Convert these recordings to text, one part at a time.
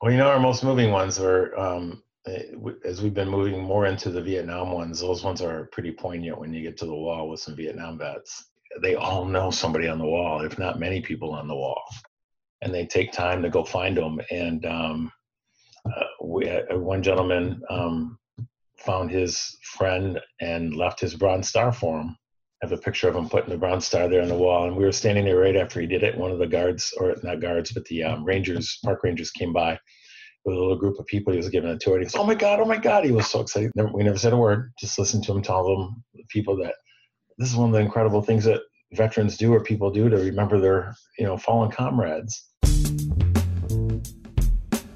Well, you know, our most moving ones are um, eh, as we've been moving more into the Vietnam ones. Those ones are pretty poignant when you get to the wall with some Vietnam vets. They all know somebody on the wall, if not many people on the wall, and they take time to go find them. And um, uh, we, uh, one gentleman um, found his friend and left his bronze star for him. I have a picture of him putting the bronze star there on the wall, and we were standing there right after he did it. One of the guards, or not guards, but the um, rangers, park rangers, came by with a little group of people. He was giving a tour. he goes, "Oh my god, oh my god!" He was so excited. Never, we never said a word. Just listened to him tell them people that this is one of the incredible things that veterans do or people do to remember their you know fallen comrades.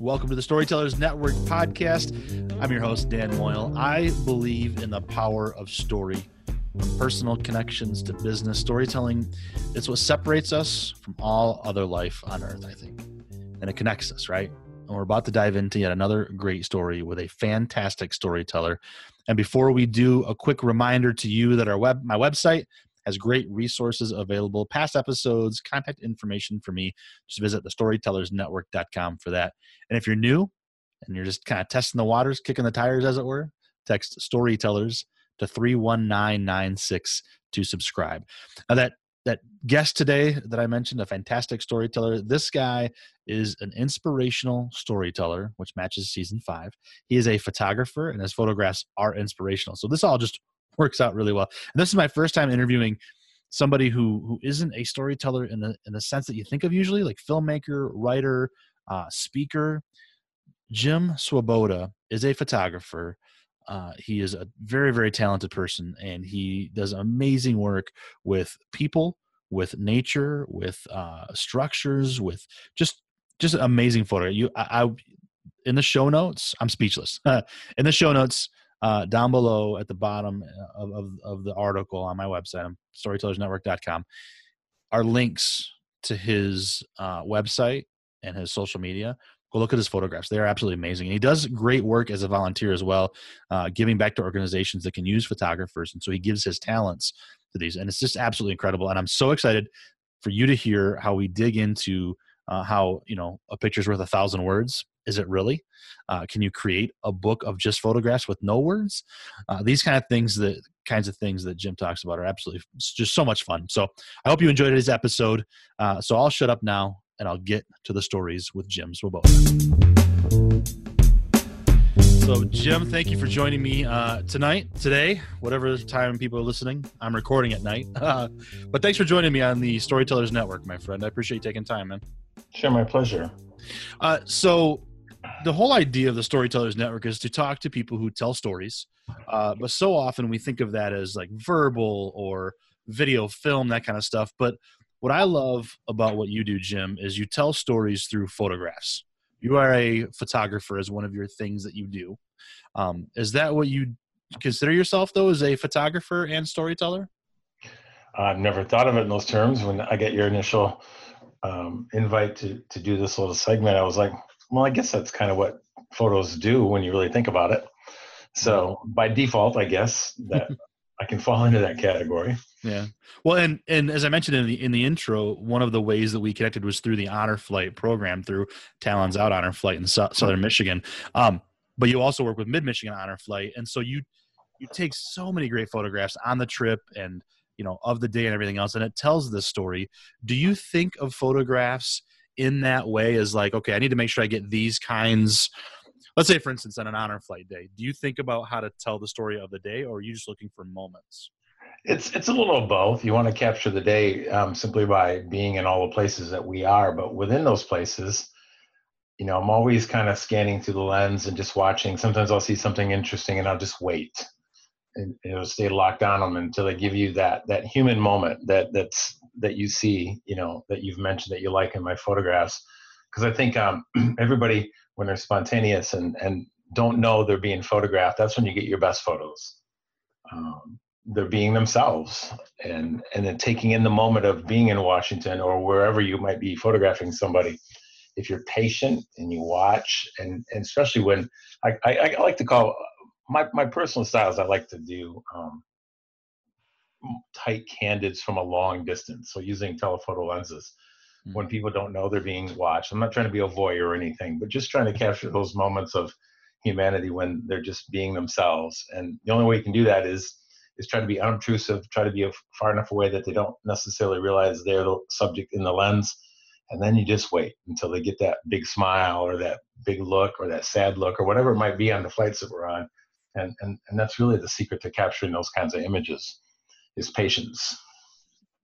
Welcome to the Storytellers Network podcast. I'm your host, Dan Moyle. I believe in the power of story, from personal connections to business. Storytelling it's what separates us from all other life on earth, I think. And it connects us, right? And we're about to dive into yet another great story with a fantastic storyteller and before we do, a quick reminder to you that our web, my website has great resources available, past episodes, contact information for me. Just visit thestorytellersnetwork.com for that. And if you're new and you're just kind of testing the waters, kicking the tires, as it were, text storytellers to 31996 to subscribe. Now that that guest today that I mentioned, a fantastic storyteller. This guy is an inspirational storyteller, which matches season five. He is a photographer, and his photographs are inspirational. So this all just works out really well. And this is my first time interviewing somebody who who isn't a storyteller in the in the sense that you think of usually, like filmmaker, writer, uh, speaker. Jim Swoboda is a photographer uh, he is a very, very talented person, and he does amazing work with people, with nature, with uh, structures, with just just amazing photo. You, I, I in the show notes, I'm speechless. in the show notes, uh, down below at the bottom uh, of, of, of, the article on my website, I'm storytellersnetwork.com, are links to his uh, website and his social media go look at his photographs. They are absolutely amazing. And he does great work as a volunteer as well, uh, giving back to organizations that can use photographers. And so he gives his talents to these. And it's just absolutely incredible. And I'm so excited for you to hear how we dig into uh, how, you know, a picture's worth a thousand words. Is it really? Uh, can you create a book of just photographs with no words? Uh, these kind of things that kinds of things that Jim talks about are absolutely just so much fun. So I hope you enjoyed today's episode. Uh, so I'll shut up now and I'll get to the stories with Jim Swoboda. So, Jim, thank you for joining me uh, tonight, today, whatever time people are listening. I'm recording at night. Uh, but thanks for joining me on the Storytellers Network, my friend. I appreciate you taking time, man. Sure, my pleasure. Uh, so, the whole idea of the Storytellers Network is to talk to people who tell stories. Uh, but so often we think of that as like verbal or video, film, that kind of stuff. But what I love about what you do, Jim, is you tell stories through photographs. You are a photographer as one of your things that you do. Um, is that what you consider yourself, though, as a photographer and storyteller? I've never thought of it in those terms. When I get your initial um, invite to, to do this little segment, I was like, well, I guess that's kind of what photos do when you really think about it. So by default, I guess that I can fall into that category. Yeah. Well, and and as I mentioned in the in the intro, one of the ways that we connected was through the Honor Flight program through Talons Out Honor Flight in so- Southern Michigan. Um, but you also work with Mid Michigan Honor Flight, and so you you take so many great photographs on the trip and you know of the day and everything else, and it tells this story. Do you think of photographs in that way as like, okay, I need to make sure I get these kinds let's say for instance on an honor flight day do you think about how to tell the story of the day or are you just looking for moments? It's it's a little of both. You want to capture the day um, simply by being in all the places that we are but within those places you know i'm always kind of scanning through the lens and just watching. Sometimes i'll see something interesting and i'll just wait and know stay locked on them until they give you that that human moment that that's that you see you know that you've mentioned that you like in my photographs because i think um, everybody when they're spontaneous and and don't know they're being photographed that's when you get your best photos. Um, they're being themselves and and then taking in the moment of being in washington or wherever you might be photographing somebody. If you're patient and you watch and, and especially when I, I, I like to call my, my personal styles i like to do um, tight candids from a long distance so using telephoto lenses mm-hmm. when people don't know they're being watched i'm not trying to be a voyeur or anything but just trying to capture those moments of humanity when they're just being themselves and the only way you can do that is is try to be unobtrusive try to be far enough away that they don't necessarily realize they're the subject in the lens and then you just wait until they get that big smile or that big look or that sad look or whatever it might be on the flights that we're on and and, and that's really the secret to capturing those kinds of images is patience.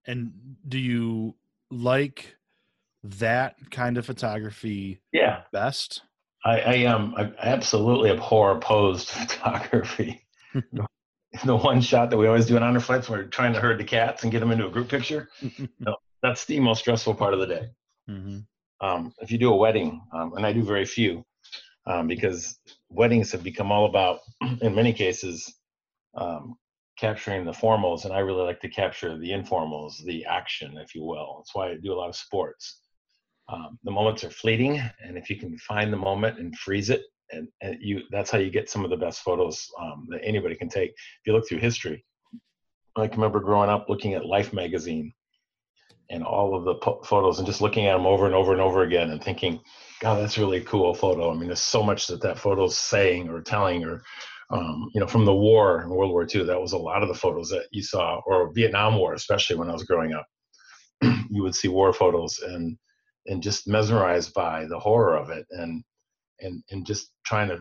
And do you like that kind of photography yeah. best? I i um i absolutely abhor posed photography. The one shot that we always do on honor flights we're trying to herd the cats and get them into a group picture no, that's the most stressful part of the day. Mm-hmm. Um, if you do a wedding, um, and I do very few, um, because weddings have become all about, in many cases, um, capturing the formals, and I really like to capture the informals, the action, if you will. That's why I do a lot of sports. Um, the moments are fleeting, and if you can find the moment and freeze it, and, and you that's how you get some of the best photos um, that anybody can take. If you look through history, I can remember growing up looking at Life magazine and all of the po- photos and just looking at them over and over and over again and thinking, God, that's really cool photo. I mean, there's so much that that photo's saying or telling or, um, you know, from the war in World War II, that was a lot of the photos that you saw, or Vietnam War, especially when I was growing up. you would see war photos and and just mesmerized by the horror of it and and and just trying to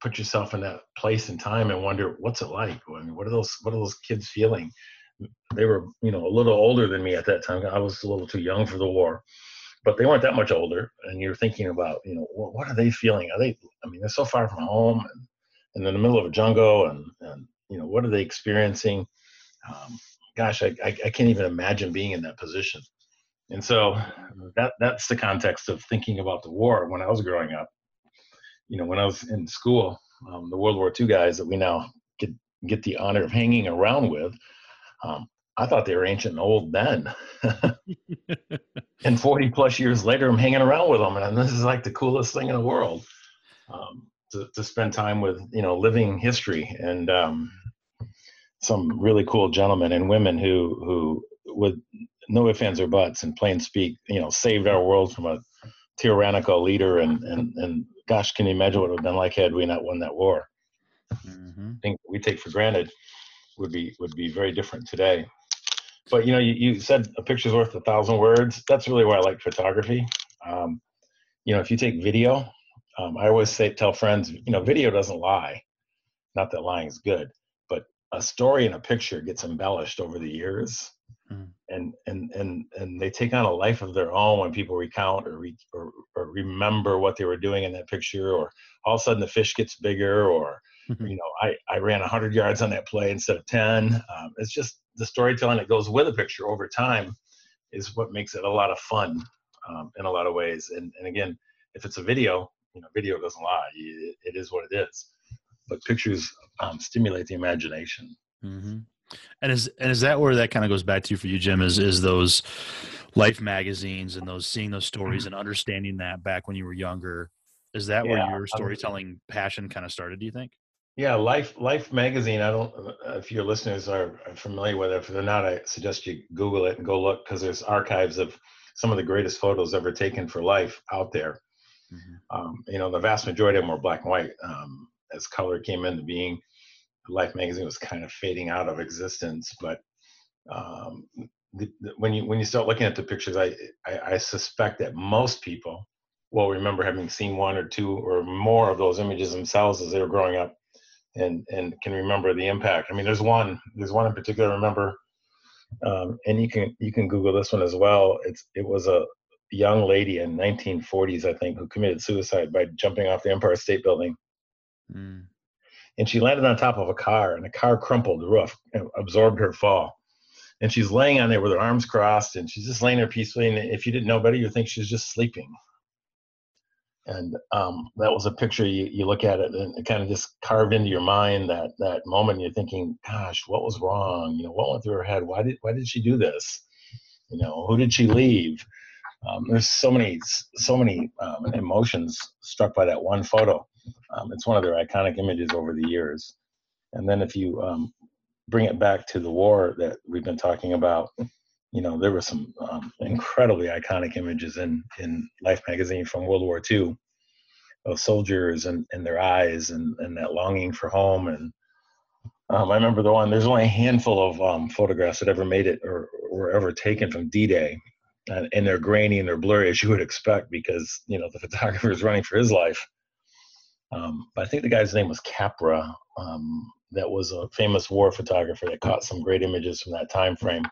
put yourself in that place and time and wonder what's it like. I mean, what are those what are those kids feeling? they were you know a little older than me at that time. I was a little too young for the war, but they weren't that much older. And you're thinking about you know what, what are they feeling? Are they? I mean, they're so far from home and, and in the middle of a jungle, and and you know what are they experiencing? Um, gosh, I, I I can't even imagine being in that position. And so that that's the context of thinking about the war when I was growing up. You know, when I was in school, um, the World War II guys that we now get get the honor of hanging around with um, I thought they were ancient and old then. and 40 plus years later, I'm hanging around with them, and this is like the coolest thing in the world um, to, to spend time with, you know, living history and um, some really cool gentlemen and women who, who with no ifs, ands, or buts, and plain speak, you know, saved our world from a tyrannical leader. And, and, and gosh, can you imagine what it would have been like had we not won that war? Mm-hmm. Things we take for granted would be would be very different today. But you know, you, you said a picture's worth a thousand words. That's really why I like photography. Um, you know, if you take video, um, I always say tell friends, you know, video doesn't lie. Not that lying is good, but a story in a picture gets embellished over the years, mm. and and and and they take on a life of their own when people recount or, re, or or remember what they were doing in that picture, or all of a sudden the fish gets bigger, or Mm-hmm. You know, I, I ran 100 yards on that play instead of 10. Um, it's just the storytelling that goes with a picture over time is what makes it a lot of fun um, in a lot of ways. And, and again, if it's a video, you know, video doesn't lie. it, it is what it is. But pictures um, stimulate the imagination. Mm-hmm. And is and is that where that kind of goes back to you for you, Jim? Is is those life magazines and those seeing those stories and understanding that back when you were younger? Is that yeah, where your storytelling passion kind of started? Do you think? Yeah, Life Life magazine. I don't. If your listeners are familiar with it, if they're not, I suggest you Google it and go look because there's archives of some of the greatest photos ever taken for Life out there. Mm-hmm. Um, you know, the vast majority of them were black and white. Um, as color came into being, Life magazine was kind of fading out of existence. But um, the, the, when you when you start looking at the pictures, I, I I suspect that most people will remember having seen one or two or more of those images themselves as they were growing up and and can remember the impact. I mean, there's one there's one in particular. I remember, um, and you can you can Google this one as well. It's it was a young lady in 1940s, I think, who committed suicide by jumping off the Empire State Building. Mm. and she landed on top of a car, and the car crumpled the roof, and absorbed her fall. And she's laying on there with her arms crossed, and she's just laying there peacefully. And if you didn't know better, you'd think she's just sleeping. And um, that was a picture you, you look at it and it kind of just carved into your mind that that moment. You're thinking, "Gosh, what was wrong? You know, what went through her head? Why did why did she do this? You know, who did she leave?" Um, there's so many so many um, emotions struck by that one photo. Um, it's one of their iconic images over the years. And then if you um, bring it back to the war that we've been talking about, you know, there were some um, incredibly iconic images in in Life magazine from World War II of soldiers and, and their eyes and, and that longing for home. And um, I remember the one. There's only a handful of um, photographs that ever made it or were ever taken from D-Day, and, they're grainy and they're blurry as you would expect because you know the photographer is running for his life. Um, but I think the guy's name was Capra. Um, that was a famous war photographer that caught some great images from that time frame.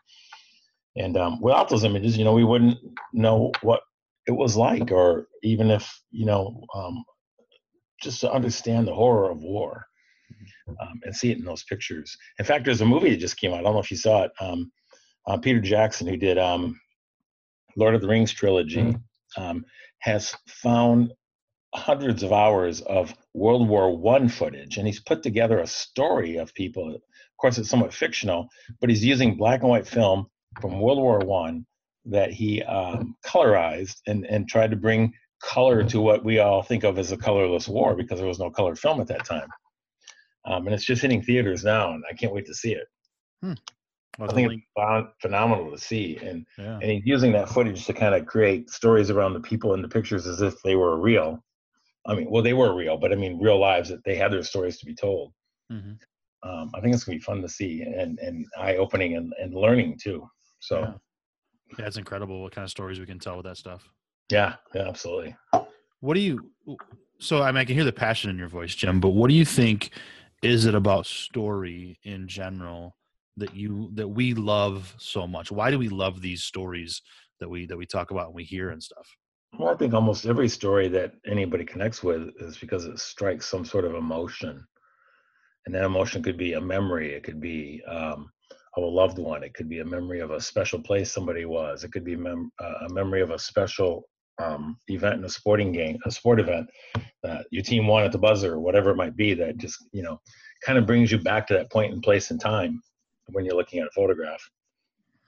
And um, without those images, you know, we wouldn't know what it was like, or even if, you know, um, just to understand the horror of war um, and see it in those pictures. In fact, there's a movie that just came out. I don't know if you saw it. Um, uh, Peter Jackson, who did um, Lord of the Rings trilogy, um, has found hundreds of hours of World War One footage, and he's put together a story of people. Of course, it's somewhat fictional, but he's using black and white film from World War One that he um, colorized and and tried to bring color to what we all think of as a colorless war because there was no color film at that time. Um, and it's just hitting theaters now, and I can't wait to see it. Hmm. I think it's phenomenal to see, and yeah. and he's using that footage to kind of create stories around the people in the pictures as if they were real. I mean, well, they were real, but I mean, real lives that they had their stories to be told. Mm-hmm. Um, I think it's gonna be fun to see and and eye opening and, and learning too. So, yeah. yeah, it's incredible what kind of stories we can tell with that stuff. Yeah, yeah, absolutely. What do you? So I mean, I can hear the passion in your voice, Jim. But what do you think? Is it about story in general that you that we love so much? Why do we love these stories that we that we talk about and we hear and stuff? Well, I think almost every story that anybody connects with is because it strikes some sort of emotion. And that emotion could be a memory, it could be um, of a loved one, it could be a memory of a special place somebody was, it could be mem- uh, a memory of a special um, event in a sporting game, a sport event that your team won at the buzzer, or whatever it might be, that just, you know, kind of brings you back to that point in place in time when you're looking at a photograph.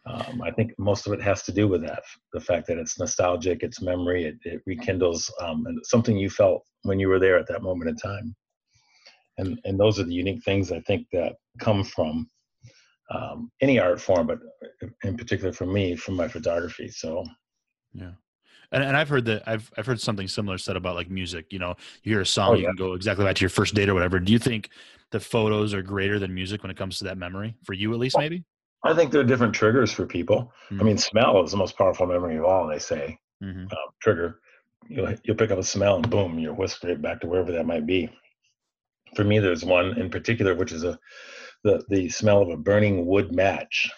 Um, I think most of it has to do with that the fact that it's nostalgic, it's memory, it, it rekindles um, and something you felt when you were there at that moment in time. And, and those are the unique things I think that come from um, any art form, but in particular for me, from my photography. So, yeah. And, and I've heard that I've I've heard something similar said about like music. You know, you hear a song, oh, yeah. you can go exactly back to your first date or whatever. Do you think the photos are greater than music when it comes to that memory for you, at least, maybe? I think there are different triggers for people. Mm-hmm. I mean, smell is the most powerful memory of all. They say mm-hmm. uh, trigger. You'll you'll pick up a smell and boom, you're whisked right back to wherever that might be. For me, there's one in particular, which is a the the smell of a burning wood match.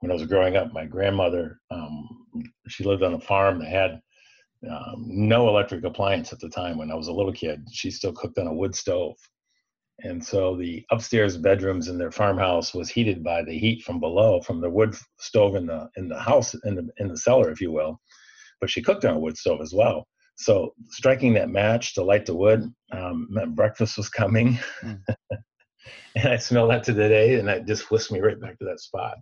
When I was growing up, my grandmother um, she lived on a farm that had um, no electric appliance at the time. When I was a little kid, she still cooked on a wood stove. And so the upstairs bedrooms in their farmhouse was heated by the heat from below from the wood stove in the in the house in the in the cellar if you will. But she cooked on a wood stove as well. So striking that match to light the wood um, meant breakfast was coming. Mm. and i smell that to the day and that just whisked me right back to that spot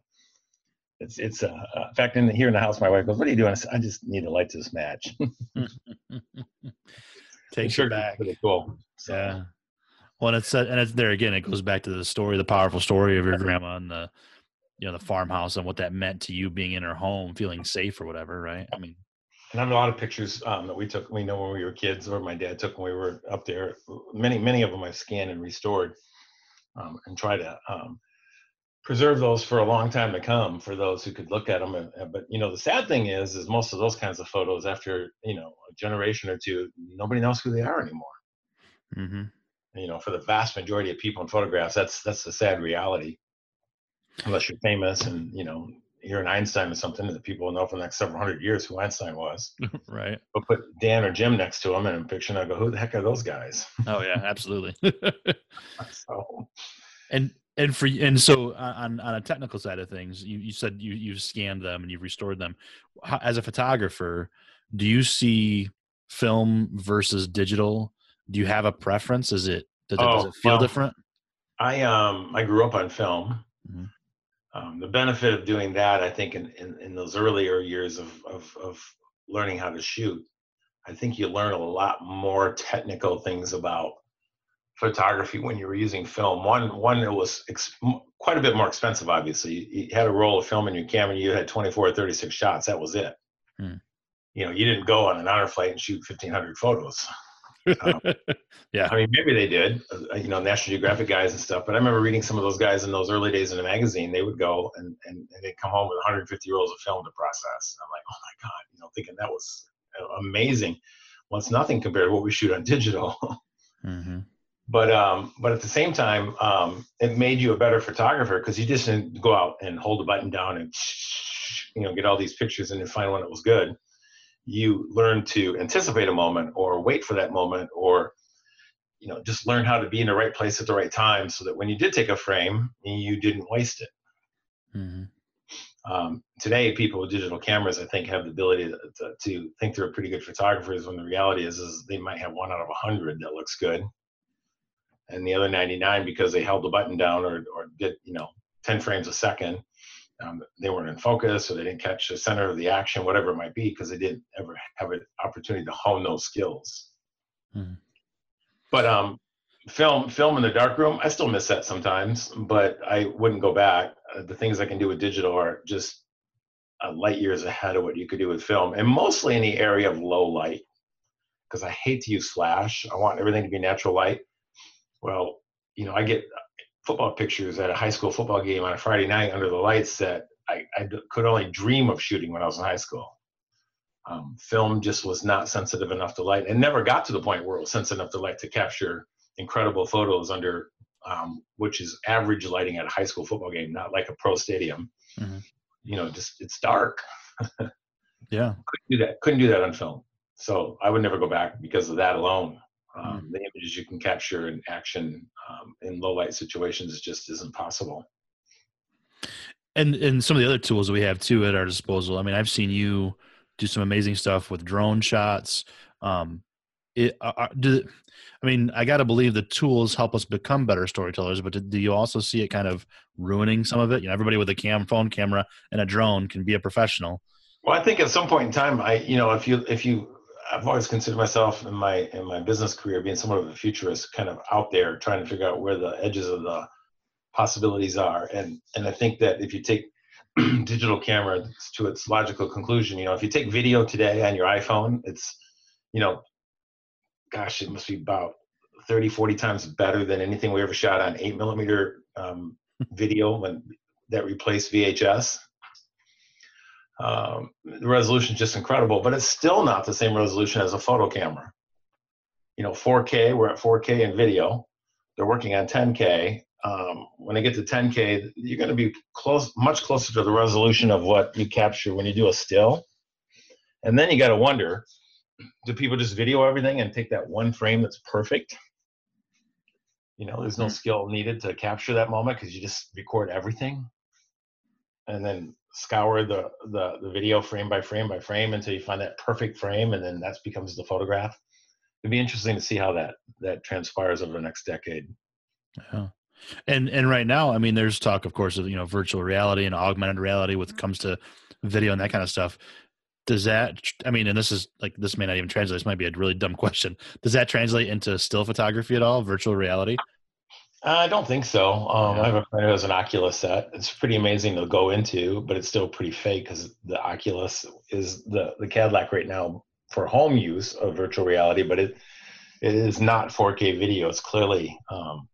it's it's uh, uh in fact in here in the house my wife goes what are you doing i, said, I just need to light this match take sure back pretty cool so, yeah well, and it's and it's there again. It goes back to the story, the powerful story of your grandma and the, you know, the farmhouse and what that meant to you being in her home, feeling safe or whatever, right? I mean, and I have a lot of pictures um, that we took. We know when we were kids, or my dad took when we were up there. Many, many of them I've scanned and restored, um, and try to um, preserve those for a long time to come for those who could look at them. And, but you know, the sad thing is, is most of those kinds of photos, after you know a generation or two, nobody knows who they are anymore. Mm-hmm you know for the vast majority of people in photographs that's that's the sad reality unless you're famous and you know you're an Einstein or something, that people will know for the next several hundred years who Einstein was. right. But put Dan or Jim next to him in a picture, picturing, I go, who the heck are those guys? Oh yeah, absolutely. so, and and for and so on on a technical side of things, you you said you you've scanned them and you've restored them. How, as a photographer, do you see film versus digital? Do you have a preference? Is it does it, oh, does it feel well, different? I um I grew up on film. Mhm. Um, the benefit of doing that, I think, in, in, in those earlier years of, of of learning how to shoot, I think you learn a lot more technical things about photography when you were using film. One one it was ex- quite a bit more expensive. Obviously, you, you had a roll of film in your camera. You had 24 or 36 shots. That was it. Hmm. You know, you didn't go on an honor flight and shoot 1,500 photos. um, yeah. I mean, maybe they did, uh, you know, National Geographic guys and stuff. But I remember reading some of those guys in those early days in the magazine. They would go and, and, and they'd come home with 150 rolls of film to process. And I'm like, oh my God, you know, thinking that was uh, amazing. Well, it's nothing compared to what we shoot on digital. but um, but at the same time, um, it made you a better photographer because you just didn't go out and hold a button down and you know get all these pictures and then find one that was good. You learn to anticipate a moment or wait for that moment or you know just learn how to be in the right place at the right time so that when you did take a frame, you didn't waste it. hmm Um, today, people with digital cameras, I think, have the ability to, to, to think they're pretty good photographers. When the reality is, is they might have one out of a hundred that looks good, and the other 99 because they held the button down or or did you know 10 frames a second. Um, they weren't in focus or they didn't catch the center of the action, whatever it might be, because they didn't ever have an opportunity to hone those skills. Mhm. But um, film film in the darkroom, I still miss that sometimes, but I wouldn't go back. Uh, the things I can do with digital are just uh, light years ahead of what you could do with film, and mostly in the area of low light, because I hate to use flash. I want everything to be natural light. Well, you know, I get football pictures at a high school football game on a Friday night under the lights that I, I could only dream of shooting when I was in high school. Um, film just was not sensitive enough to light and never got to the point where it was sensitive enough to light to capture incredible photos under um, which is average lighting at a high school football game, not like a pro stadium. Mhm. You know, just it's dark. Yeah. Couldn't do that. Couldn't do that on film. So I would never go back because of that alone. Um, Mm. The images you can capture in action um, in low light situations just isn't possible. and and some of the other tools that we have too at our disposal. I mean, I've seen you do some amazing stuff with drone shots. Um, it, uh, uh, do, I mean, I got to believe the tools help us become better storytellers, but do, do you also see it kind of ruining some of it? You know, everybody with a cam, phone camera, and a drone can be a professional. Well, I think at some point in time, I, you know, if you, if you, I've always considered myself in my in my business career being somewhat of a futurist, kind of out there trying to figure out where the edges of the possibilities are, and and I think that if you take digital camera to its logical conclusion, you know, if you take video today on your iPhone, it's, you know, gosh, it must be about 30, 40 times better than anything we ever shot on eight millimeter um, video when that replaced VHS. Um, the resolution is just incredible, but it's still not the same resolution as a photo camera. You know, 4K, we're at 4K in video. They're working on 10K. Um, when they get to 10K, you're going to be close, much closer to the resolution of what you capture when you do a still. And then you got to wonder, do people just video everything and take that one frame that's perfect? You know, there's no Mhm. skill needed to capture that moment because you just record everything and then scour the, the the video frame by frame by frame until you find that perfect frame and then that becomes the photograph it'd be interesting to see how that that transpires over the next decade Yeah. And and right now, I mean, there's talk, of course, of you know virtual reality and augmented reality when it mm-hmm. comes to video and that kind of stuff. Does that? I mean, and this is like this may not even translate. This might be a really dumb question. Does that translate into still photography at all? Virtual reality? I don't think so um, Yeah. i have a friend who has an oculus set it's pretty amazing to go into but it's still pretty fake because the oculus is the the cadillac right now for home use of virtual reality but it it is not 4k video it's clearly um,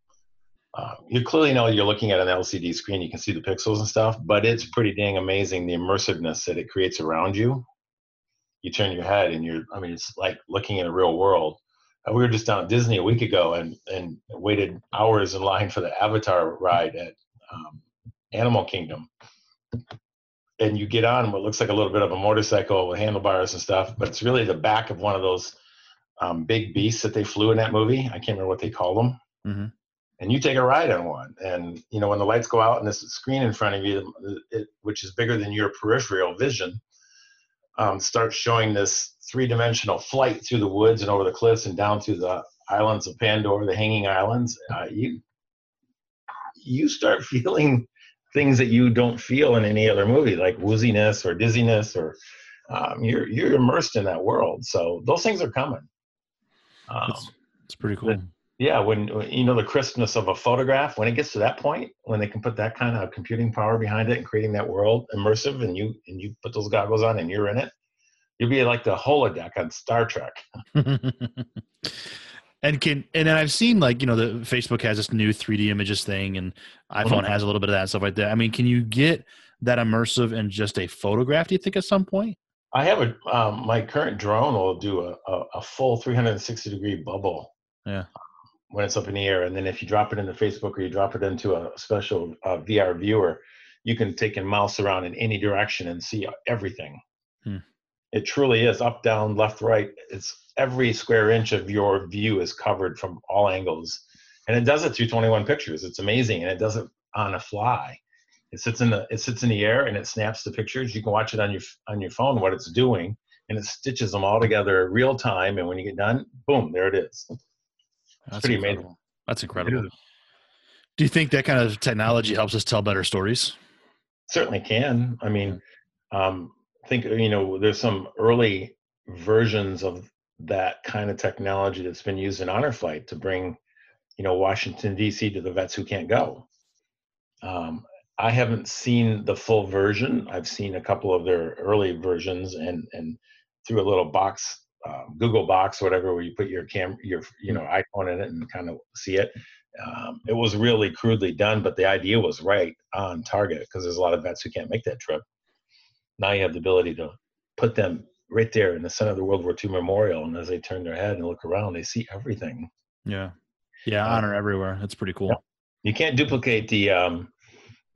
uh, you clearly know you're looking at an LCD screen. You can see the pixels and stuff, but it's pretty dang amazing the immersiveness that it creates around you. You turn your head and you're, I mean, it's like looking at a real world. Uh, we were just down at Disney a week ago and, and waited hours in line for the Avatar ride at um, Animal Kingdom. and you get on what looks like a little bit of a motorcycle with handlebars and stuff, but it's really the back of one of those um, big beasts that they flew in that movie. I can't remember what they call them. Mhm. And you take a ride on one, and you know when the lights go out and this screen in front of you, it, which is bigger than your peripheral vision, um, starts showing this three-dimensional flight through the woods and over the cliffs and down through the islands of Pandora, the Hanging Islands. Uh, you you start feeling things that you don't feel in any other movie, like wooziness or dizziness, or um, you're you're immersed in that world. So those things are coming. Um, It's, it's pretty cool. yeah, when when- you know the crispness of a photograph, when it gets to that point, when they can put that kind of computing power behind it and creating that world immersive, and you and you put those goggles on and you're in it, you'll be like the holodeck on Star Trek. and can and then I've seen like you know the Facebook has this new 3D images thing, and iPhone Mhm. has a little bit of that and stuff like that. I mean, can you get that immersive in just a photograph? Do you think at some point? I have a um, my current drone will do a, a, a full 360 degree bubble. Yeah. When it's up in the air, and then if you drop it into Facebook or you drop it into a special uh, VR viewer, you can take and mouse around in any direction and see everything. Hmm. It truly is up, down, left, right. It's every square inch of your view is covered from all angles, and it does it through 21 pictures. It's amazing, and it does it on a fly. It sits in the it sits in the air and it snaps the pictures. You can watch it on your on your phone what it's doing, and it stitches them all together real time. And when you get done, boom, there it is. That's pretty amazing. incredible. That's incredible. Do you think that kind of technology helps us tell better stories? Certainly can. I mean, um, think you know there's some early versions of that kind of technology that's been used in honor flight to bring you know Washington D.C. to the vets who can't go. Um, I haven't seen the full version. I've seen a couple of their early versions, and and through a little box, uh, Google Box, whatever, where you put your cam, your you know iPhone in it and kind of see it. Um, it was really crudely done, but the idea was right on target because there's a lot of vets who can't make that trip. Now you have the ability to put them right there in the center of the World War II memorial, and as they turn their head and look around, they see everything. Yeah. Yeah. Uh, Honor everywhere. That's pretty cool. Yep. You can't duplicate the, um,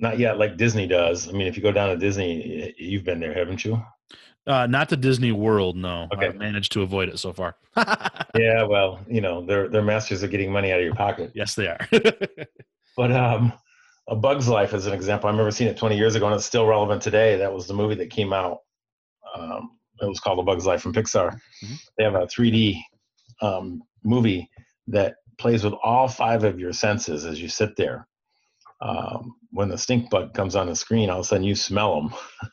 not yet like Disney does. I mean, if you go down to Disney, you've been there, haven't you? Uh, not the Disney World. No. Okay. I've managed to avoid it so far. Yeah, well, you know, they're they're masters of getting money out of your pocket. yes, they are. But um, A Bug's Life is an example. I remember seeing it 20 years ago, and it's still relevant today. That was the movie that came out. Um, it was called A Bug's Life from Pixar. Mhm. They have a 3D um, movie that plays with all five of your senses as you sit there. Um, when the stink bug comes on the screen, all of a sudden you smell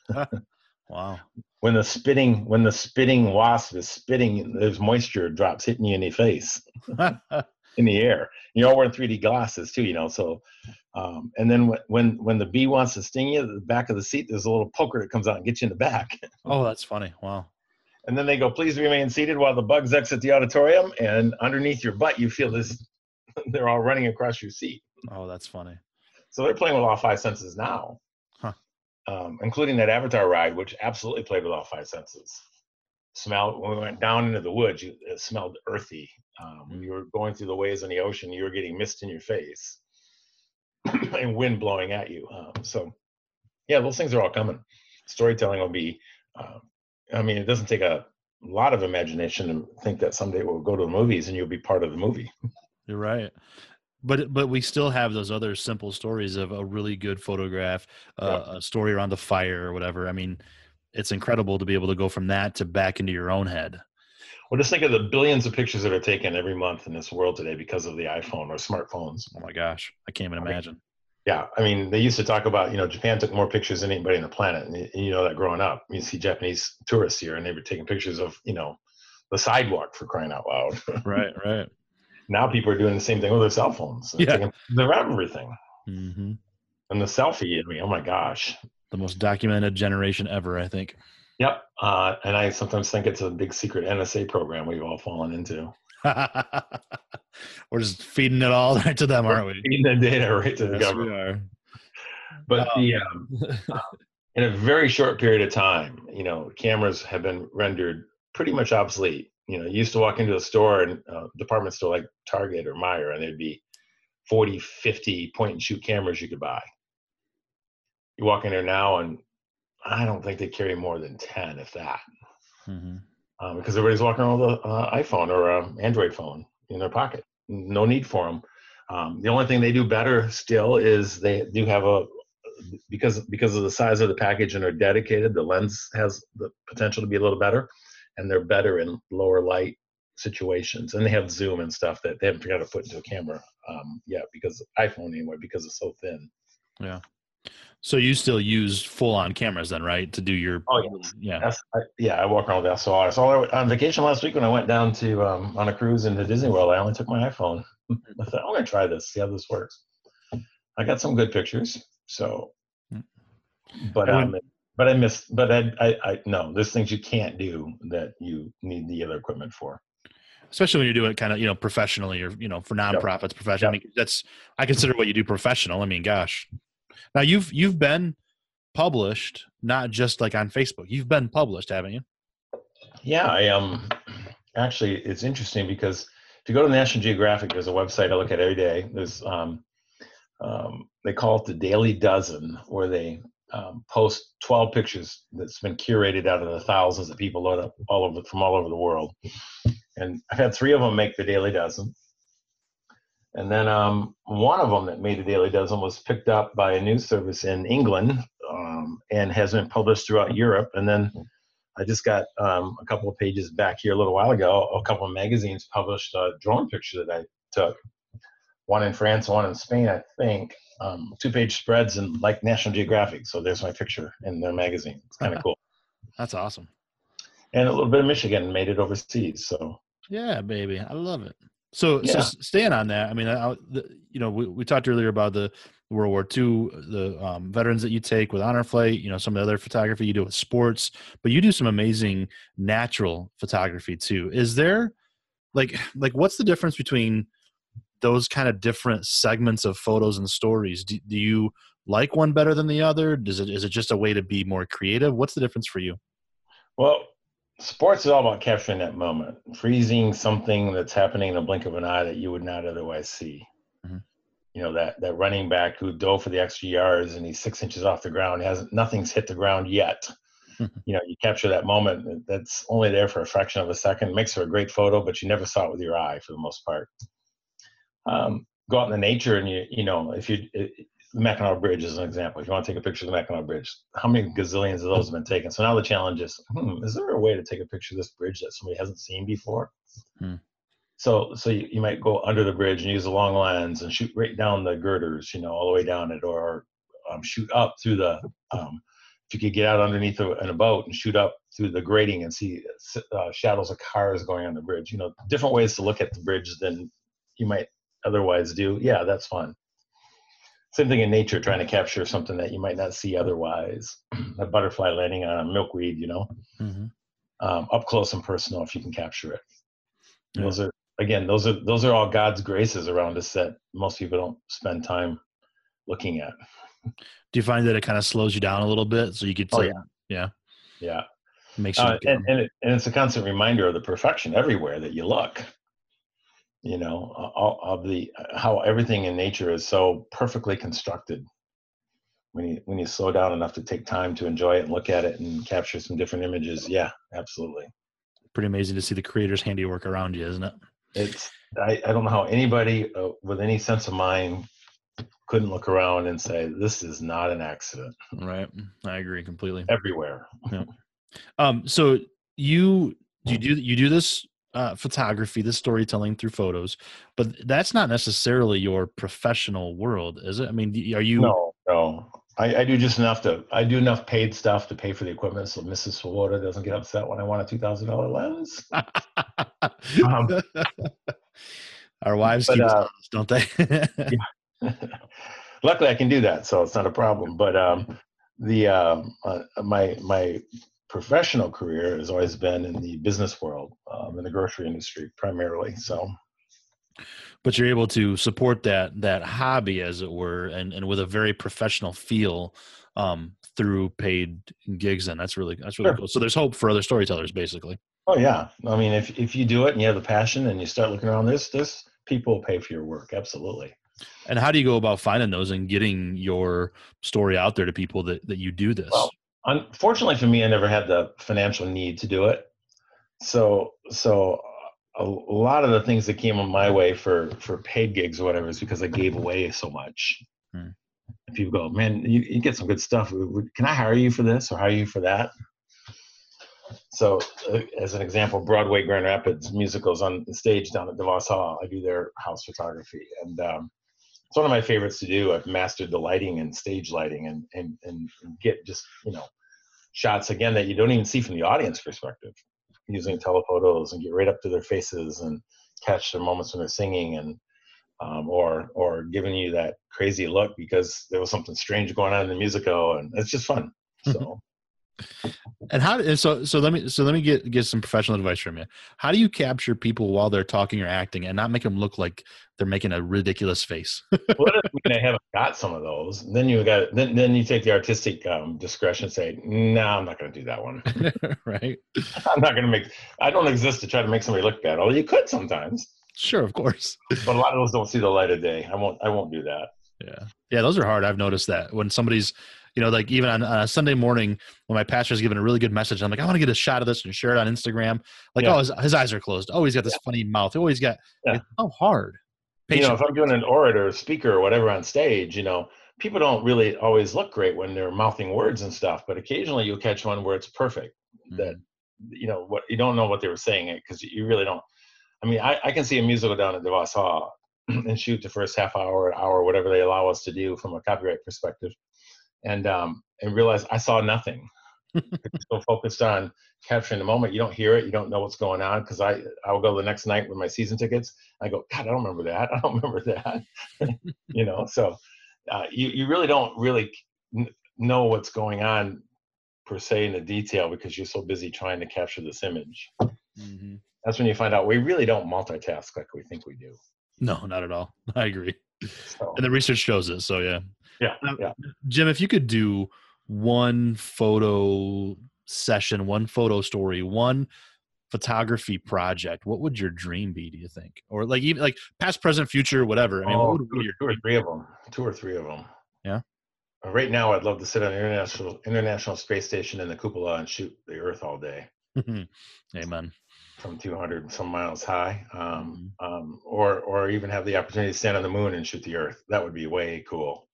them. wow. When the spitting, when the spitting wasp is spitting, there's moisture drops hitting you in the face. in the air. You're all wearing 3D glasses too, you know. So, um, and then when when the bee wants to sting you, the back of the seat, there's a little poker that comes out and gets you in the back. oh, that's funny. Wow. And then they go, "Please remain seated while the bugs exit the auditorium." And underneath your butt, you feel this. They're all running across your seat. Oh, that's funny. So they're playing with all five senses now, Huh. um, including that Avatar ride, which absolutely played with all five senses. Smell when we went down into the woods, you, it smelled earthy. Um, when you were going through the waves in the ocean, you were getting mist in your face and wind blowing at you. Um, so, yeah, those things are all coming. Storytelling will be. Um, I mean, it doesn't take a lot of imagination to think that someday we'll go to the movies and you'll be part of the movie. You're right. But but we still have those other simple stories of a really good photograph, uh, a story around the fire or whatever. I mean, it's incredible to be able to go from that to back into your own head. Well, just think of the billions of pictures that are taken every month in this world today because of the iPhone or smartphones. Oh my gosh, I can't even I mean, imagine. Yeah, I mean, they used to talk about, you know, Japan took more pictures than anybody on the planet. And you, know that growing up. You see Japanese tourists here and they were taking pictures of, you know, the sidewalk for crying out loud. Right, right. now people are doing the same thing with their cell phones. They're Yeah. taking of everything. hmm And the selfie, I mean, oh my gosh. The most documented generation ever, I think. Yep. Uh, and I sometimes think it's a big secret NSA program we've all fallen into. We're just feeding it all right to them, aren't we? Feeding the data right to the Yes, government. we are. But Oh. the um, in a very short period of time, you know, cameras have been rendered pretty much obsolete. You know, you used to walk into a store and uh, department store like Target or Meijer, and there'd be 40, 50 point and shoot cameras you could buy. You walk in there now, and I don't think they carry more than ten, if that, Mhm. um, because everybody's walking around with an uh, iPhone or an Android phone in their pocket. No need for them. Um, the only thing they do better still is they do have a because because of the size of the package and they're dedicated. The lens has the potential to be a little better, and they're better in lower light situations. And they have zoom and stuff that they haven't figured out to put into a camera um, yet because iPhone anyway because it's so thin. So you still use full on cameras then, right? To do your Oh, yeah. That's, I, yeah, I walk around with SLR. So I, on vacation last week when I went down to um, on a cruise into Disney World, I only took my iPhone. I thought I'm gonna try this, see how this works. I got some good pictures. So, Mm. but I um, but I missed. But I, I, I no, there's things you can't do that you need the other equipment for. Especially when you do it kind of, you know, professionally or, you know, for nonprofits, professional. I mean, that's I consider what you do professional. I mean, gosh. Now you've you've been published, not just like on Facebook. You've been published, haven't you? Yeah, I um actually it's interesting because if you go to National Geographic, there's a website I look at every day. There's um, um they call it the Daily Dozen, where they um, post 12 pictures that's been curated out of the thousands of people all over from all over the world. And I've had three of them make the Daily Dozen. And then um, one of them that made the Daily Dozen was picked up by a news service in England um, and has been published throughout Europe. And then I just got um, a couple of pages back here a little while ago. A couple of magazines published a drone picture that I took, one in France, one in Spain, I think. Um, two page spreads and like National Geographic. So there's my picture in their magazine. It's kind of cool. That's awesome. And a little bit of Michigan made it overseas. So Yeah, baby, I love it. So, so Yeah. s- staying on that, I mean, I, I- the, you know, we, we talked earlier about the World War II, the um, veterans that you take with Honor Flight, you know, some of the other photography you do with sports, but you do some amazing natural photography too. Is there, like, like what's the difference between those kind of different segments of photos and stories? Do, do you like one better than the other? Does it is it just a way to be more creative? What's the difference for you? Well, sports is all about capturing that moment, freezing something that's happening in a blink of an eye that you would not otherwise see. Mhm. You know that that running back who dove for the extra yards and he's six inches off the ground, hasn't nothing's hit the ground yet. You know, you capture that moment that's only there for a fraction of a second, makes for a great photo, but you never saw it with your eye for the most part. Um, go out in the nature and you you know if you the Mackinac Bridge is an example. If you want to take a picture of the Mackinac Bridge, how many gazillions of those have been taken? So now the challenge is, hmm, is there a way to take a picture of this bridge that somebody hasn't seen before? Hmm. So, so you, you might go under the bridge and use a long lens and shoot right down the girders, you know, all the way down it, or um, shoot up through the. Um, if you could get out underneath a, in a boat and shoot up through the grating and see uh, shadows of cars going on the bridge, you know, different ways to look at the bridge than you might otherwise do. Yeah, that's fun same thing in nature trying to capture something that you might not see otherwise. A butterfly landing on a milkweed you know? Mhm. um, up close and personal if you can capture it. Yeah. those are again those are those are all god's graces around us that most people don't spend time looking at. Do you find that it kind of slows you down a little bit so you could Oh, say, yeah. yeah? Makes you uh, and, and, it, and it's a constant reminder of the perfection everywhere that you look you know all of the how everything in nature is so perfectly constructed when you when you slow down enough to take time to enjoy it and look at it and capture some different images yeah absolutely pretty amazing to see the creator's handiwork around you, isn't it? it's i, I don't know how anybody uh, with any sense of mind couldn't look around and say this is not an accident Right. I agree completely. everywhere yeah. Um, so you you do you do this uh, photography, this storytelling through photos, but that's not necessarily your professional world, is it? I mean, are you? no no I, I do just enough to i do enough paid stuff to pay for the equipment so mrs Swoboda doesn't get upset when i want a $2000 lens Um, Our wives but, keep uh, honest, don't they? luckily i can do that so it's not a problem but um the um uh, my my professional career has always been in the business world um, in the grocery industry primarily so but you're able to support that that hobby, as it were, and and with a very professional feel um, through paid gigs. And that's really that's really Sure. cool. So there's hope for other storytellers, basically. oh yeah i mean if if you do it and you have the passion and you start looking around this this people pay for your work absolutely And how do you go about finding those and getting your story out there to people that, that you do this? Well, unfortunately for me, I never had the financial need to do it. So so a, lot of the things that came my way for for paid gigs or whatever is because I gave away so much. Hmm. People go, man, you, you get some good stuff. Can I hire you for this or hire you for that? So, uh, as an example, Broadway Grand Rapids musicals on the stage down at DeVos Hall. I do their house photography, and um, it's one of my favorites to do. I've mastered the lighting and stage lighting, and and and get just you know shots again that you don't even see from the audience perspective, using telephotos and get right up to their faces and catch the moments when they're singing and um, or or giving you that crazy look because there was something strange going on in the musical, and it's just fun. So. And how? And so so let me so let me get get some professional advice from you. How do you capture people while they're talking or acting and not make them look like they're making a ridiculous face? what if we haven't got some of those? Then you got then then you take the artistic um, discretion and say, no, nah, I'm not going to do that one. right. I'm not going to make. I don't exist to try to make somebody look bad. Although you could sometimes. Sure, of course. But a lot of those don't see the light of day. I won't. I won't do that. Yeah. Yeah, those are hard. I've noticed that when somebody's you know, like even on, on a Sunday morning when my pastor's giving a really good message, I'm like, I want to get a shot of this and share it on Instagram. Like, yeah. oh, his, his, eyes are closed. Oh, he's got this yeah. funny mouth. Oh, he's got, yeah. oh, hard. Patient. You know, if I'm doing an orator, speaker, or whatever on stage, you know, people don't really always look great when they're mouthing words and stuff, but occasionally you'll catch one where it's perfect. Mm-hmm. That, you know, what you don't know what they were saying it because you really don't. I mean, I, I can see a musical down at DeVos Hall and shoot the first half hour, hour, whatever they allow us to do from a copyright perspective and um, and realized I saw nothing. so focused on capturing the moment, you don't hear it, you don't know what's going on. Because I I will go the next night with my season tickets. I go, God, I don't remember that. I don't remember that. you know, so uh, you you really don't really know what's going on per se in the detail because you're so busy trying to capture this image. Mm-hmm. That's when you find out we really don't multitask like we think we do. No, not at all. I agree. So. And the research shows it. So yeah. Yeah, yeah. Jim, if you could do one photo session, one photo story, one photography project, what would your dream be? Do you think, or like even like past, present, future, whatever? I mean, oh, what would two, two or three of them. Two or three of them. Yeah. Uh, right now, I'd love to sit on the international International Space Station in the cupola and shoot the Earth all day. Amen. From 200 some miles high, um, mm-hmm. um, or or even have the opportunity to stand on the moon and shoot the Earth. That would be way cool.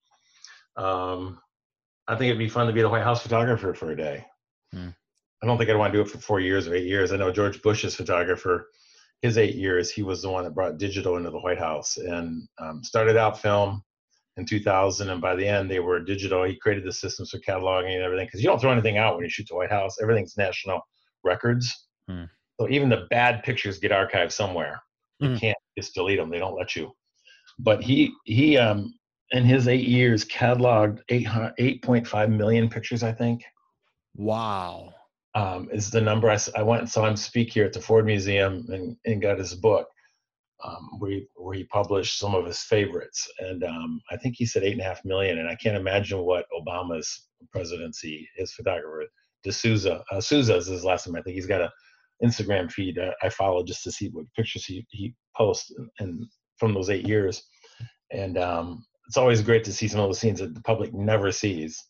Um, I think it'd be fun to be the White House photographer for a day. Hmm. I don't think I'd want to do it for four years or eight years. I know George Bush's photographer, his eight years, he was the one that brought digital into the White House and um, started out film in 2000. And by the end, they were digital. He created the systems for cataloging and everything because you don't throw anything out when you shoot the White House. Everything's national records. Hmm. So even the bad pictures get archived somewhere. You hmm. can't just delete them. They don't let you. But he he um, in his eight years cataloged 8.5 million pictures, I think. Wow. Um, is the number I, I went and saw him speak here at the Ford Museum and, and got his book um, where, he, where he published some of his favorites. And um, I think he said eight and a half million. And I can't imagine what Obama's presidency, his photographer, D'Souza, uh, is his last name. I think he's got a Instagram feed uh, I follow just to see what pictures he, he posts and, and from those eight years. And um, it's always great to see some of the scenes that the public never sees.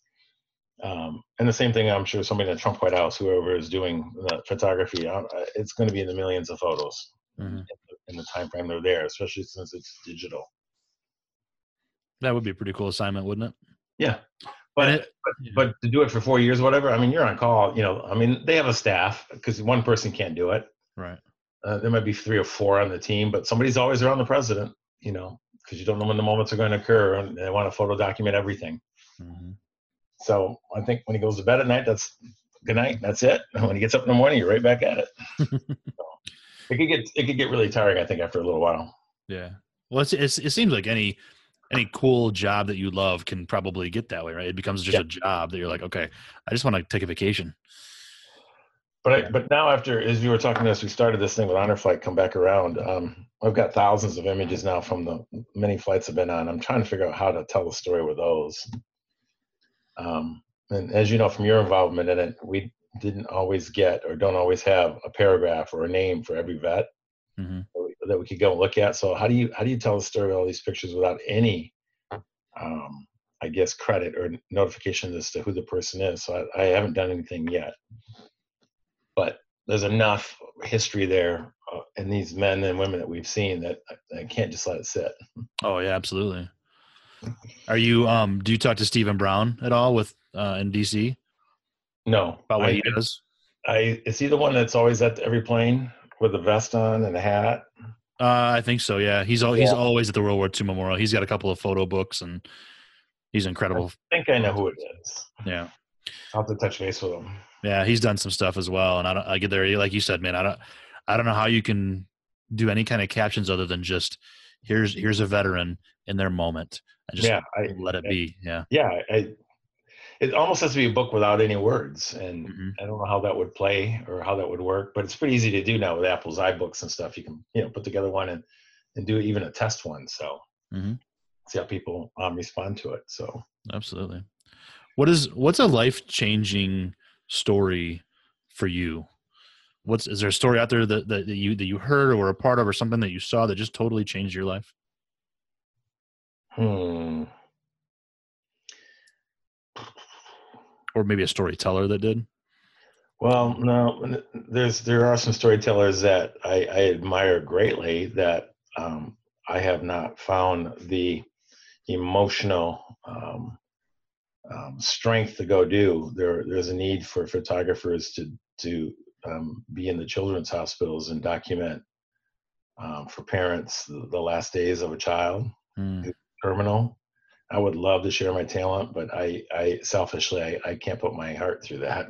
Um, and the same thing, I'm sure somebody in the Trump White House, whoever is doing the photography, it's going to be in the millions of photos mm-hmm. in, the, in the time frame they're there, especially since it's digital. That would be a pretty cool assignment, wouldn't it? Yeah. But, it, but, yeah. but to do it for four years, whatever. I mean, you're on call. You know, I mean, they have a staff because one person can't do it. Right. Uh, there might be three or four on the team, but somebody's always around the president. You know, because you don't know when the moments are going to occur and they want to photo document everything. Mm-hmm. So I think when he goes to bed at night, that's good night. That's it. And when he gets up in the morning, you're right back at it. so it could get it could get really tiring. I think after a little while. Yeah. Well, it's, it's, it seems like any any cool job that you love can probably get that way, right? It becomes just yeah. a job that you're like, okay, I just want to take a vacation. But I, but now after as you were talking to us, we started this thing with Honor Flight. Come back around. Um, I've got thousands of images now from the many flights I've been on. I'm trying to figure out how to tell the story with those. Um, and as you know from your involvement in it, we didn't always get or don't always have a paragraph or a name for every vet mm-hmm. that we could go and look at. So how do you how do you tell the story of all these pictures without any um, I guess, credit or notification as to who the person is. So I, I haven't done anything yet. But there's enough history there uh, in these men and women that we've seen that I, I can't just let it sit. Oh yeah, absolutely. Are you um do you talk to Stephen Brown at all with uh in DC No, about what I, he does? I is he the one that's always at every plane with a vest on and a hat? Uh, I think so. Yeah, he's al- he's always at the World War II Memorial. He's got a couple of photo books, and he's incredible. I think I know who it is. Yeah, I'll have to touch base with him. Yeah, he's done some stuff as well. And I don't, I get there, like you said, man. I don't, I don't know how you can do any kind of captions other than just here's here's a veteran in their moment. I just yeah, I, let it I- be. Yeah, yeah, I, it almost has to be a book without any words, and Mhm. I don't know how that would play or how that would work, but it's pretty easy to do now with Apple's iBooks and stuff. You can you know put together one and and do even a test one. So Mhm. see how people um, respond to it. So absolutely. What is what's a life changing story for you? What's is there a story out there that, that that you that you heard or were a part of or something that you saw that just totally changed your life? hmm. Or maybe a storyteller that did? Well, no, there's there are some storytellers that I, I admire greatly that um, I have not found the emotional um, um, strength to go do. There, there's a need for photographers to to um, be in the children's hospitals and document um, for parents the, the last days of a child Mm. terminal. I would love to share my talent, but I, I selfishly, I, I can't put my heart through that.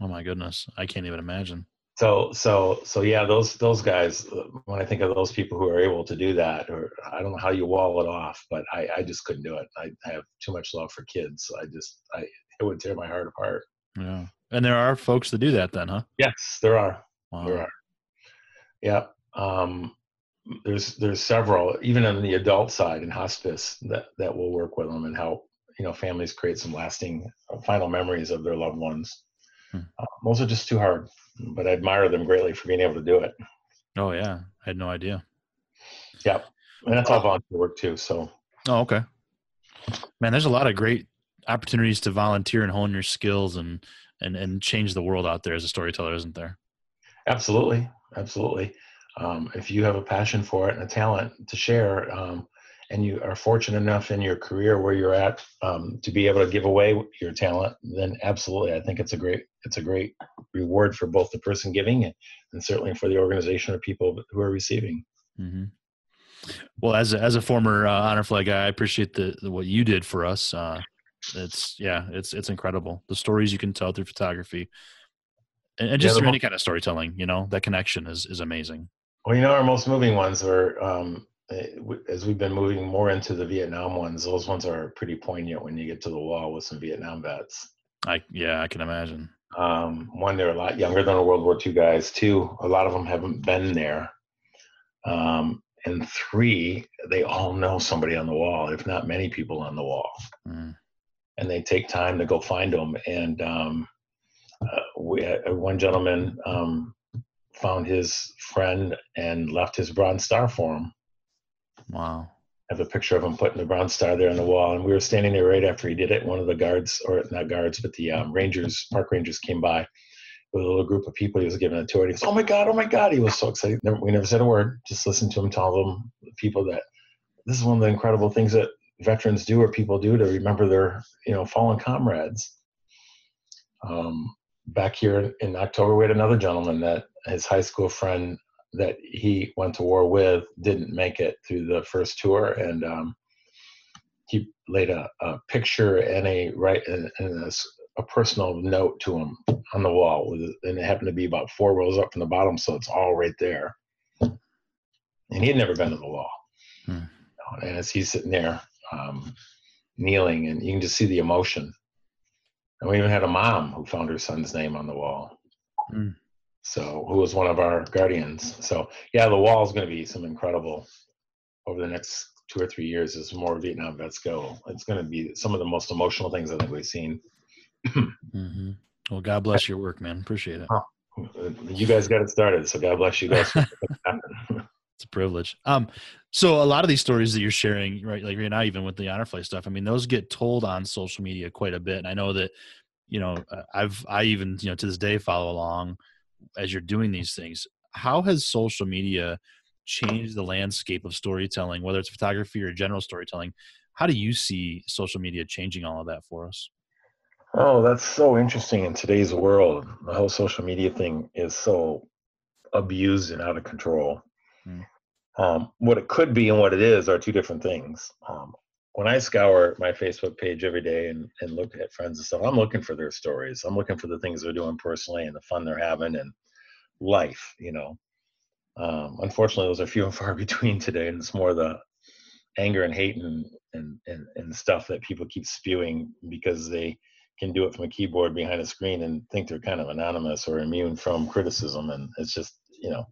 Oh my goodness, I can't even imagine. So so so yeah, those those guys. When I think of those people who are able to do that, or I don't know how you wall it off, but I I just couldn't do it. I have too much love for kids. So I just I it would tear my heart apart. Yeah, and there are folks that do that, then, huh? Yes, there are. Wow. There are. Yeah. Um, there's there's several even on the adult side in hospice that that will work with them and help you know families create some lasting final memories of their loved ones. Hmm. Uh, those are just too hard, but I admire them greatly for being able to do it. Oh yeah, I had no idea. Yep. And that's all volunteer work too. So Oh okay, man. There's a lot of great opportunities to volunteer and hone your skills and and and change the world out there as a storyteller, isn't there? absolutely, absolutely. Um, if you have a passion for it and a talent to share, um, and you are fortunate enough in your career where you're at um, to be able to give away your talent, then absolutely, I think it's a great it's a great reward for both the person giving and, and certainly for the organization or people who are receiving. hmm Well, as a, as a former uh, Honor Flight guy, I appreciate the, the what you did for us. Uh, it's yeah, it's it's incredible. The stories you can tell through photography, and, and just the through mo- any kind of storytelling. You know, that connection is is amazing. Well, you know, our most moving ones are, um, eh, as we've been moving more into the Vietnam ones, those ones are pretty poignant when you get to the wall with some Vietnam vets. I yeah, I can imagine. Um, one, they're a lot younger than the World War II guys. Two, a lot of them haven't been there. Um, and three, they all know somebody on the wall, if not many people on the wall. Mm. And they take time to go find them. And um, uh, we, uh, one gentleman um, found his friend and left his Bronze Star for him. Wow. I have a picture of him putting the Bronze Star there on the wall. And we were standing there right after he did it. One of the guards, or not guards, but the um, Rangers, park rangers came by with a little group of people. He was giving a tour. He goes, "Oh my God! Oh my God!" He was so excited. Never, we never said a word. Just listened to him tell them the people that this is one of the incredible things that veterans do or people do to remember their you know fallen comrades. Um, back here in October, we had another gentleman that his high school friend that he went to war with didn't make it through the first tour, and um, he laid a, a picture and a right and, and a, a personal note to him on the wall, with and it happened to be about four rows up from the bottom, so it's all right there. And he had never been to the wall, Hmm. And as he's sitting there um, kneeling, and you can just see the emotion. And we even had a mom who found her son's name on the wall. Hmm. So, who was one of our guardians. So, yeah, the wall is going to be some incredible over the next two or three years as more Vietnam vets go. It's going to be some of the most emotional things I think we've seen. hmm Well, God bless your work, man. Appreciate it. Uh, You guys got it started, so God bless you guys. for making it happen. It's a privilege. Um, so a lot of these stories that you're sharing, right, like right now, even with the honor flight stuff, I mean, those get told on social media quite a bit. And I know that, you know, uh, I've I even you know to this day follow along as you're doing these things. How has social media changed the landscape of storytelling, whether it's photography or general storytelling? How do you see social media changing all of that for us? Oh, that's so interesting in today's world. The whole social media thing is so abused and out of control. Mm. Um, what it could be and what it is are two different things. Um, when I scour my Facebook page every day and, and look at friends and stuff, I'm looking for their stories. I'm looking for the things they're doing personally and the fun they're having and life, you know. Um, unfortunately, those are few and far between today, and it's more the anger and hate and, and, and, and stuff that people keep spewing because they can do it from a keyboard behind a screen and think they're kind of anonymous or immune from criticism. And it's just, you know,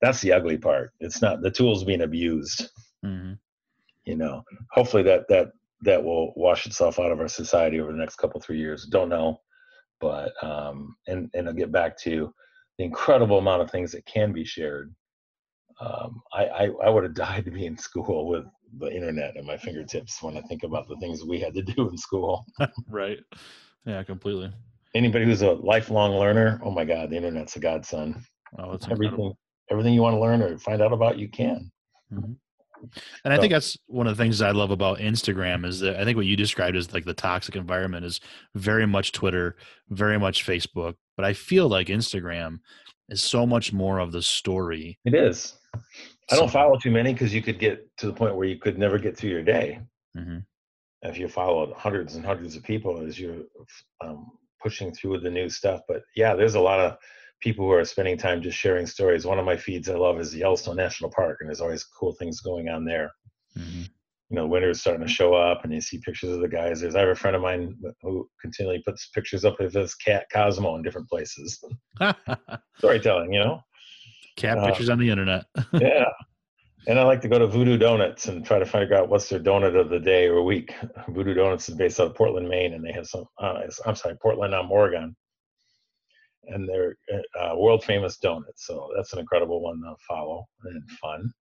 that's the ugly part. It's not the tools being abused. Mm-hmm. You know, hopefully that that that will wash itself out of our society over the next couple three years. Don't know, but um, and and I'll get back to the incredible amount of things that can be shared. Um, I, I I would have died to be in school with the internet at my fingertips when I think about the things we had to do in school. right. Yeah, completely. Anybody who's a lifelong learner, oh my God, the internet's a godsend. Oh, everything. Incredible everything you want to learn or find out about, you can. Mm-hmm. And I think that's one of the things I love about Instagram is that I think what you described as like the toxic environment is very much Twitter, very much Facebook, but I feel like Instagram is so much more of the story. It is. I don't follow too many because you could get to the point where you could never get through your day. Mm-hmm. If you follow hundreds and hundreds of people as you're um, pushing through the new stuff, but yeah, there's a lot of people who are spending time just sharing stories. One of my feeds I love is Yellowstone National Park, and there's always cool things going on there. Mm-hmm. You know, winter is starting to show up, and you see pictures of the guys. There's I have a friend of mine who continually puts pictures up of his cat Cosmo in different places. Storytelling, you know, cat uh, pictures on the internet. yeah, and I like to go to Voodoo Doughnuts and try to figure out what's their donut of the day or week. Voodoo Doughnuts is based out of Portland, Maine, and they have some. Uh, I'm sorry, Portland, um, Oregon and they're uh, world famous donuts. So that's an incredible one to follow and fun.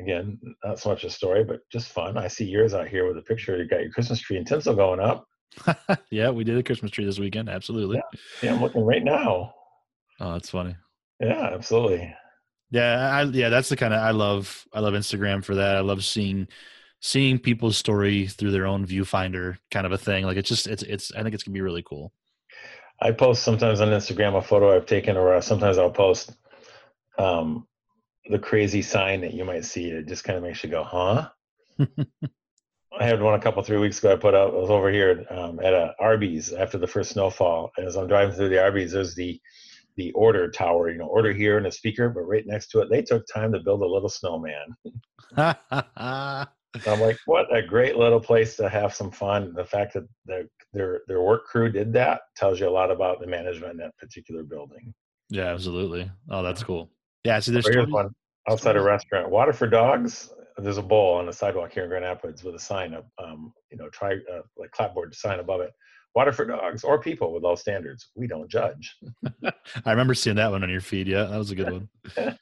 Again, not so much a story, but just fun. I see yours out here with a picture. You got your Christmas tree and tinsel going up. yeah, we did a Christmas tree this weekend. Absolutely. Yeah, yeah I'm looking right now. Oh, that's funny. Yeah, absolutely. Yeah, I, yeah, that's the kind of I love. I love Instagram for that. I love seeing seeing people's story through their own viewfinder, kind of a thing. Like it's just it's it's. I think it's gonna be really cool. I post sometimes on Instagram a photo I've taken, or sometimes I'll post um, the crazy sign that you might see. It just kind of makes you go, huh? I had one a couple three weeks ago. I put out. I was over here um, at a Arby's after the first snowfall. And as I'm driving through the Arby's, there's the the order tower. You know, order here and a speaker, but right next to it, they took time to build a little snowman. I'm like, what a great little place to have some fun. The fact that their their their work crew did that tells you a lot about the management in that particular building. Yeah, absolutely. Oh, that's cool. Yeah, so there's here's one outside a restaurant. Water for dogs. There's a bowl on the sidewalk here in Grand Rapids with a sign up, um, you know, try uh, like clapboard sign above it. Water for dogs or people with all standards. We don't judge. I remember seeing that one on your feed. Yeah, that was a good one.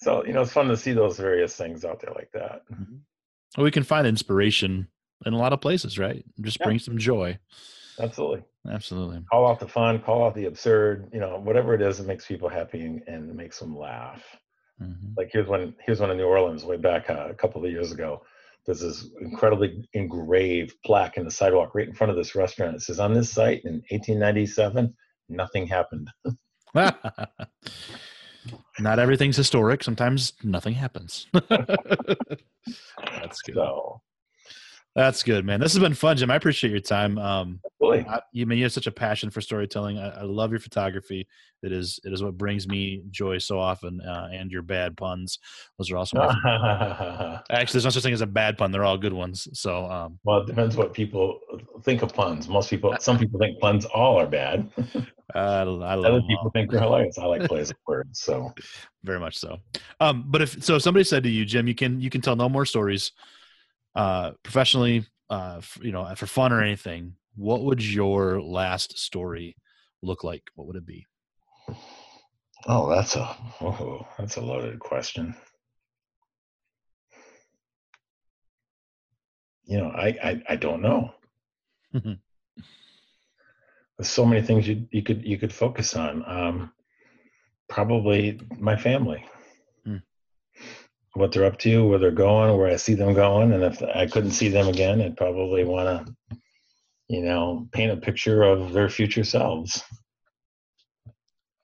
so you know, it's fun to see those various things out there like that. Mm-hmm we can find inspiration in a lot of places, right? Just yeah. bring some joy. Absolutely. Absolutely. Call out the fun, call out the absurd, you know, whatever it is that makes people happy and, and makes them laugh. Mm-hmm. Like here's one, here's one in New Orleans way back uh, a couple of years ago. There's this incredibly engraved plaque in the sidewalk right in front of this restaurant. It says, on this site in 1897, nothing happened. Not everything's historic. Sometimes nothing happens. That's good. So, That's good, man. This has been fun, Jim. I appreciate your time. Um, I, you I mean you have such a passion for storytelling. I, I, love your photography. It is it is what brings me joy so often. Uh, and your bad puns, those are also. Actually, there's no such thing as a bad pun. They're all good ones. So. Um, well, it depends what people think of puns. Most people, some people think puns all are bad. I, I love Other people all. think they're hilarious. I like plays of words. So. Very much so. Um, but if so, if somebody said to you, Jim, you can you can tell no more stories uh, professionally, uh, you know, for fun or anything, what would your last story look like? What would it be? Oh, that's a oh, that's a loaded question. You know, I I, I don't know. There's so many things you you could you could focus on. Um, probably my family what they're up to, where they're going, where I see them going, and if I couldn't see them again, I'd probably want to, you know, paint a picture of their future selves.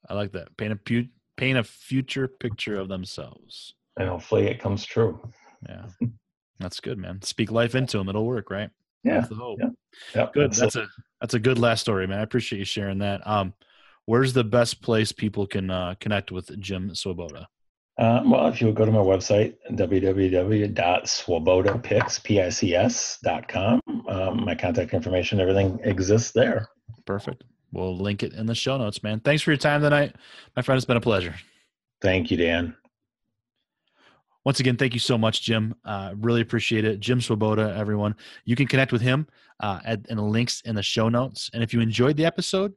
I like that. Paint a pu- paint a future picture of themselves. And hopefully it comes true. Yeah. That's good, man. Speak life into them. It'll work, right? Yeah. That's the hope. Yeah. Yep, good. That's, that's a that's a good last story, man. I appreciate you sharing that. Um, where's the best place people can uh, connect with Jim Swoboda? Uh, well, if you would go to my website, www.swobodapics.com, um, my contact information, everything exists there. Perfect. We'll link it in the show notes, man. Thanks for your time tonight. My friend, it's been a pleasure. Thank you, Dan. Once again, thank you so much, Jim. Uh, really appreciate it. Jim Swoboda, everyone. You can connect with him uh, at, in the links in the show notes. And if you enjoyed the episode,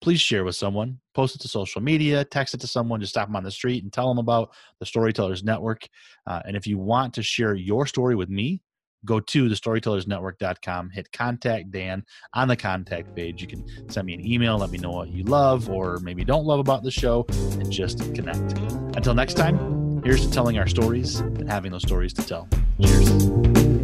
please share with someone, post it to social media, text it to someone, just stop them on the street and tell them about the Storytellers Network. Uh, and if you want to share your story with me, go to the storytellersnetwork.com, hit contact Dan on the contact page. You can send me an email, let me know what you love or maybe don't love about the show, and just connect. Until next time, here's to telling our stories and having those stories to tell. Cheers.